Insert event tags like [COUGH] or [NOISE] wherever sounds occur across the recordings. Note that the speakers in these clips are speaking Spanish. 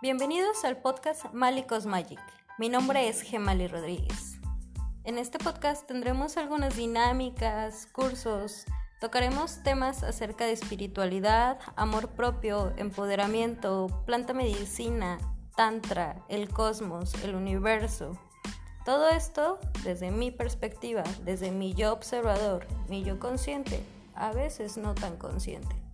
Bienvenidos al podcast Malicos Magic. Mi nombre es Gemali Rodríguez. En este podcast tendremos algunas dinámicas, cursos, tocaremos temas acerca de espiritualidad, amor propio, empoderamiento, planta medicina, tantra, el cosmos, el universo. Todo esto desde mi perspectiva, desde mi yo observador, mi yo consciente, a veces no tan consciente.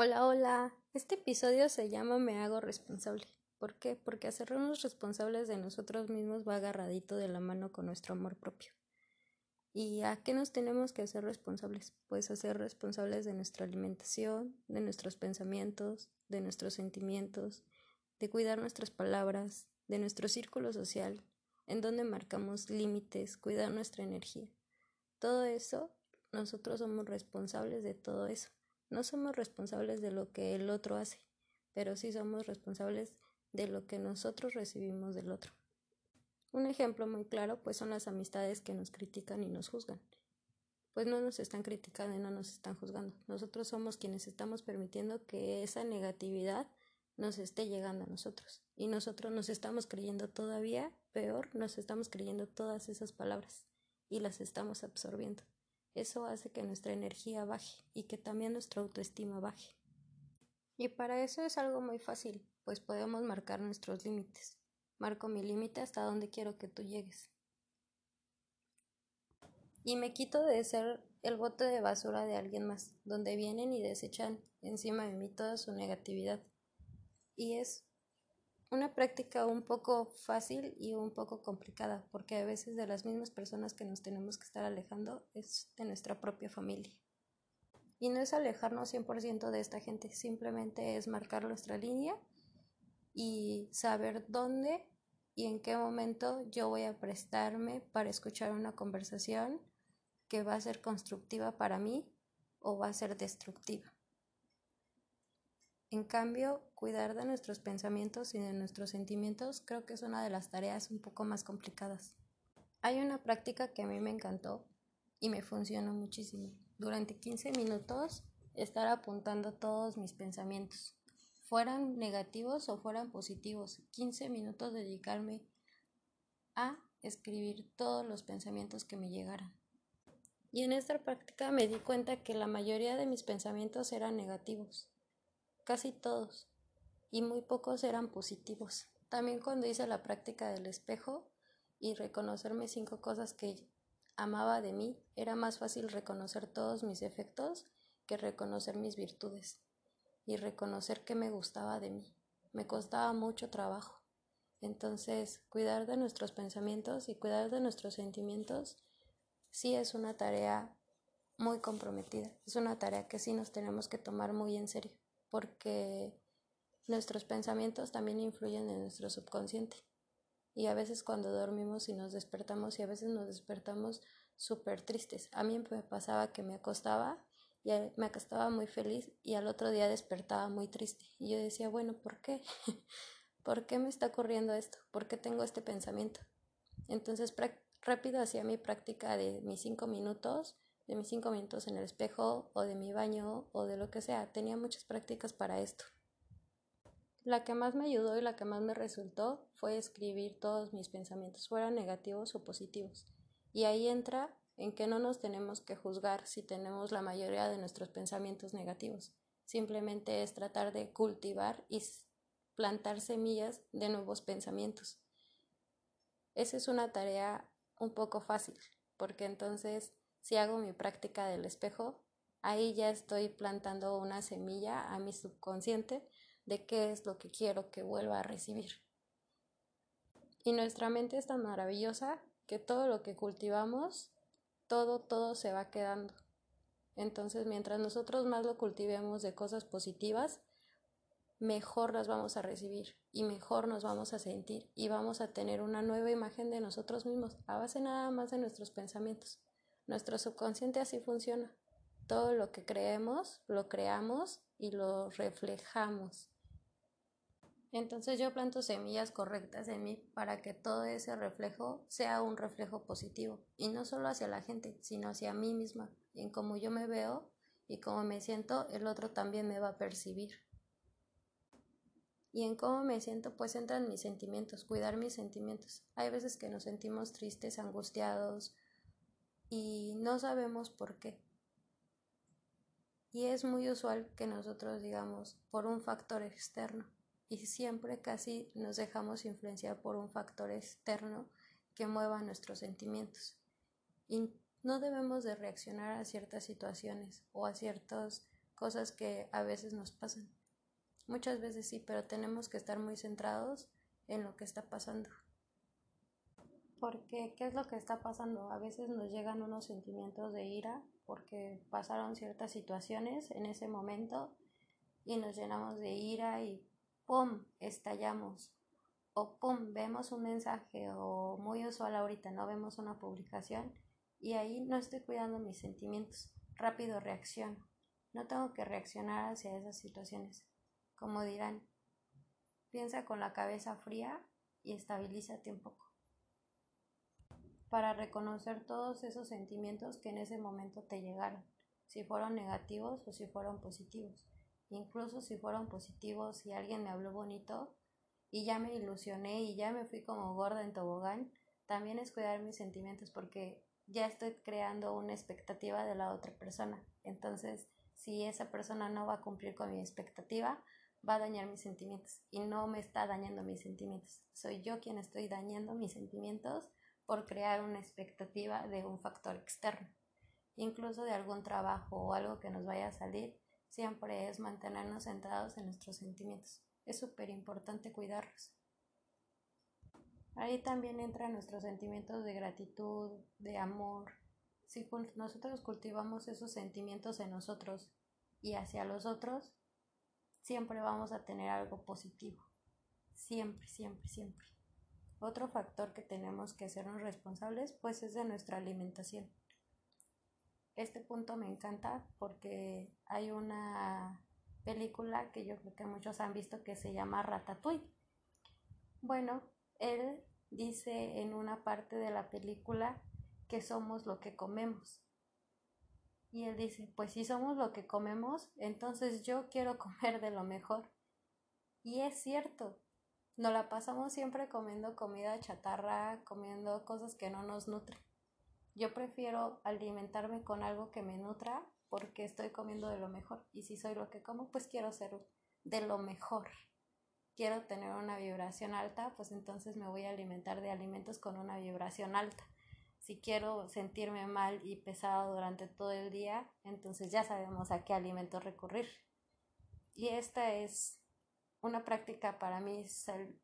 Hola, hola. Este episodio se llama Me hago responsable. ¿Por qué? Porque hacernos responsables de nosotros mismos va agarradito de la mano con nuestro amor propio. ¿Y a qué nos tenemos que hacer responsables? Pues hacer responsables de nuestra alimentación, de nuestros pensamientos, de nuestros sentimientos, de cuidar nuestras palabras, de nuestro círculo social, en donde marcamos límites, cuidar nuestra energía. Todo eso, nosotros somos responsables de todo eso. No somos responsables de lo que el otro hace, pero sí somos responsables de lo que nosotros recibimos del otro. Un ejemplo muy claro pues son las amistades que nos critican y nos juzgan. Pues no nos están criticando y no nos están juzgando. Nosotros somos quienes estamos permitiendo que esa negatividad nos esté llegando a nosotros. Y nosotros nos estamos creyendo todavía peor, nos estamos creyendo todas esas palabras y las estamos absorbiendo. Eso hace que nuestra energía baje y que también nuestra autoestima baje. Y para eso es algo muy fácil, pues podemos marcar nuestros límites. Marco mi límite hasta donde quiero que tú llegues. Y me quito de ser el bote de basura de alguien más, donde vienen y desechan encima de mí toda su negatividad. Y es una práctica un poco fácil y un poco complicada, porque a veces de las mismas personas que nos tenemos que estar alejando es de nuestra propia familia. Y no es alejarnos 100% de esta gente, simplemente es marcar nuestra línea y saber dónde y en qué momento yo voy a prestarme para escuchar una conversación que va a ser constructiva para mí o va a ser destructiva. En cambio, cuidar de nuestros pensamientos y de nuestros sentimientos creo que es una de las tareas un poco más complicadas. Hay una práctica que a mí me encantó y me funcionó muchísimo. Durante 15 minutos estar apuntando todos mis pensamientos, fueran negativos o fueran positivos. 15 minutos dedicarme a escribir todos los pensamientos que me llegaran. Y en esta práctica me di cuenta que la mayoría de mis pensamientos eran negativos casi todos, y muy pocos eran positivos. También cuando hice la práctica del espejo y reconocerme cinco cosas que amaba de mí, era más fácil reconocer todos mis efectos que reconocer mis virtudes y reconocer que me gustaba de mí. Me costaba mucho trabajo. Entonces, cuidar de nuestros pensamientos y cuidar de nuestros sentimientos sí es una tarea muy comprometida, es una tarea que sí nos tenemos que tomar muy en serio porque nuestros pensamientos también influyen en nuestro subconsciente. Y a veces cuando dormimos y nos despertamos, y a veces nos despertamos súper tristes. A mí me pasaba que me acostaba y me acostaba muy feliz y al otro día despertaba muy triste. Y yo decía, bueno, ¿por qué? [LAUGHS] ¿Por qué me está ocurriendo esto? ¿Por qué tengo este pensamiento? Entonces rápido hacía mi práctica de mis cinco minutos de mis cinco minutos en el espejo o de mi baño o de lo que sea. Tenía muchas prácticas para esto. La que más me ayudó y la que más me resultó fue escribir todos mis pensamientos, fueran negativos o positivos. Y ahí entra en que no nos tenemos que juzgar si tenemos la mayoría de nuestros pensamientos negativos. Simplemente es tratar de cultivar y plantar semillas de nuevos pensamientos. Esa es una tarea un poco fácil, porque entonces si hago mi práctica del espejo, ahí ya estoy plantando una semilla a mi subconsciente de qué es lo que quiero que vuelva a recibir. Y nuestra mente es tan maravillosa que todo lo que cultivamos, todo, todo se va quedando. Entonces, mientras nosotros más lo cultivemos de cosas positivas, mejor las vamos a recibir y mejor nos vamos a sentir y vamos a tener una nueva imagen de nosotros mismos a base nada más de nuestros pensamientos. Nuestro subconsciente así funciona. Todo lo que creemos, lo creamos y lo reflejamos. Entonces yo planto semillas correctas en mí para que todo ese reflejo sea un reflejo positivo y no solo hacia la gente, sino hacia mí misma, en cómo yo me veo y como me siento, el otro también me va a percibir. Y en cómo me siento, pues entran mis sentimientos, cuidar mis sentimientos. Hay veces que nos sentimos tristes, angustiados y no sabemos por qué. Y es muy usual que nosotros digamos por un factor externo y siempre casi nos dejamos influenciar por un factor externo que mueva nuestros sentimientos. Y no debemos de reaccionar a ciertas situaciones o a ciertas cosas que a veces nos pasan. Muchas veces sí, pero tenemos que estar muy centrados en lo que está pasando. Porque, ¿qué es lo que está pasando? A veces nos llegan unos sentimientos de ira porque pasaron ciertas situaciones en ese momento y nos llenamos de ira y ¡pum! estallamos. O ¡pum! vemos un mensaje o muy usual ahorita, no vemos una publicación y ahí no estoy cuidando mis sentimientos. Rápido reacción. No tengo que reaccionar hacia esas situaciones. Como dirán, piensa con la cabeza fría y estabilízate un poco para reconocer todos esos sentimientos que en ese momento te llegaron, si fueron negativos o si fueron positivos. Incluso si fueron positivos y alguien me habló bonito y ya me ilusioné y ya me fui como gorda en tobogán, también es cuidar mis sentimientos porque ya estoy creando una expectativa de la otra persona. Entonces, si esa persona no va a cumplir con mi expectativa, va a dañar mis sentimientos y no me está dañando mis sentimientos. Soy yo quien estoy dañando mis sentimientos por crear una expectativa de un factor externo. Incluso de algún trabajo o algo que nos vaya a salir, siempre es mantenernos centrados en nuestros sentimientos. Es súper importante cuidarlos. Ahí también entran nuestros sentimientos de gratitud, de amor. Si nosotros cultivamos esos sentimientos en nosotros y hacia los otros, siempre vamos a tener algo positivo. Siempre, siempre, siempre. Otro factor que tenemos que hacernos responsables pues es de nuestra alimentación. Este punto me encanta porque hay una película que yo creo que muchos han visto que se llama Ratatouille. Bueno, él dice en una parte de la película que somos lo que comemos. Y él dice, pues si somos lo que comemos, entonces yo quiero [LAUGHS] comer de lo mejor. Y es cierto, nos la pasamos siempre comiendo comida chatarra, comiendo cosas que no nos nutren. Yo prefiero alimentarme con algo que me nutra porque estoy comiendo de lo mejor. Y si soy lo que como, pues quiero ser de lo mejor. Quiero tener una vibración alta, pues entonces me voy a alimentar de alimentos con una vibración alta. Si quiero sentirme mal y pesado durante todo el día, entonces ya sabemos a qué alimento recurrir. Y esta es una práctica para mí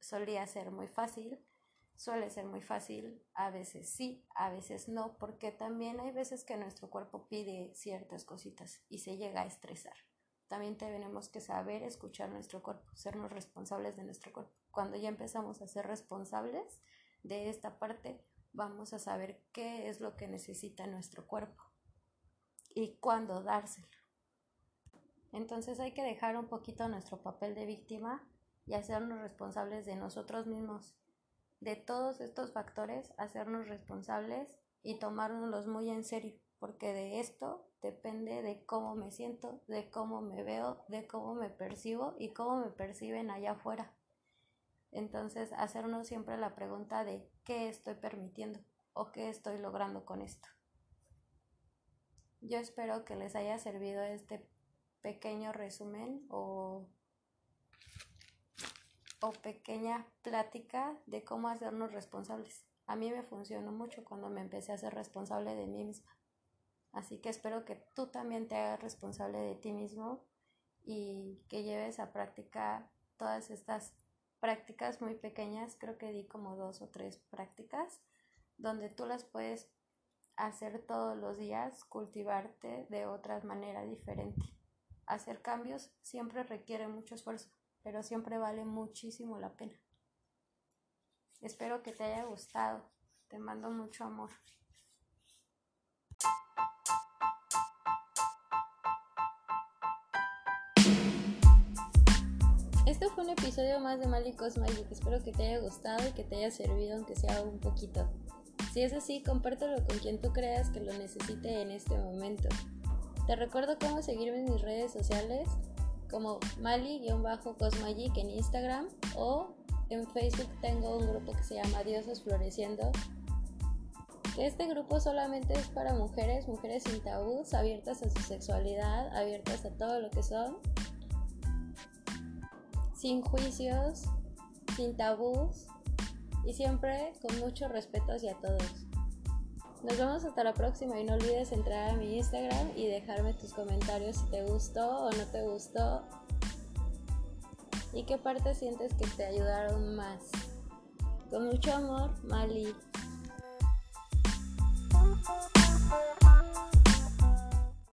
solía ser muy fácil, suele ser muy fácil, a veces sí, a veces no, porque también hay veces que nuestro cuerpo pide ciertas cositas y se llega a estresar. También tenemos que saber escuchar nuestro cuerpo, sernos responsables de nuestro cuerpo. Cuando ya empezamos a ser responsables de esta parte, vamos a saber qué es lo que necesita nuestro cuerpo y cuándo dárselo. Entonces hay que dejar un poquito nuestro papel de víctima y hacernos responsables de nosotros mismos, de todos estos factores, hacernos responsables y tomárnoslos muy en serio, porque de esto depende de cómo me siento, de cómo me veo, de cómo me percibo y cómo me perciben allá afuera. Entonces, hacernos siempre la pregunta de qué estoy permitiendo o qué estoy logrando con esto. Yo espero que les haya servido este pequeño resumen o, o pequeña plática de cómo hacernos responsables. A mí me funcionó mucho cuando me empecé a ser responsable de mí misma. Así que espero que tú también te hagas responsable de ti mismo y que lleves a práctica todas estas prácticas muy pequeñas. Creo que di como dos o tres prácticas donde tú las puedes hacer todos los días, cultivarte de otra manera diferente. Hacer cambios siempre requiere mucho esfuerzo, pero siempre vale muchísimo la pena. Espero que te haya gustado. Te mando mucho amor. Este fue un episodio más de Malicos Magic. Espero que te haya gustado y que te haya servido, aunque sea un poquito. Si es así, compártelo con quien tú creas que lo necesite en este momento. Te recuerdo cómo seguirme en mis redes sociales como Mali-Cosmagic en Instagram o en Facebook tengo un grupo que se llama Dioses Floreciendo. Este grupo solamente es para mujeres, mujeres sin tabús, abiertas a su sexualidad, abiertas a todo lo que son, sin juicios, sin tabús y siempre con mucho respeto hacia todos. Nos vemos hasta la próxima y no olvides entrar a mi Instagram y dejarme tus comentarios si te gustó o no te gustó y qué parte sientes que te ayudaron más. Con mucho amor, Mali.